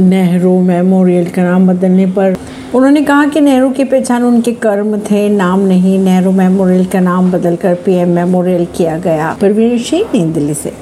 Nehru memorial का नाम बदलने पर उन्होंने कहा कि नेहरू की पहचान उनके कर्म थे, नाम नहीं, नेहरू मेमोरियल का नाम बदलकर पीएम मेमोरियल किया गया। परवीन सिंह नई दिल्ली से।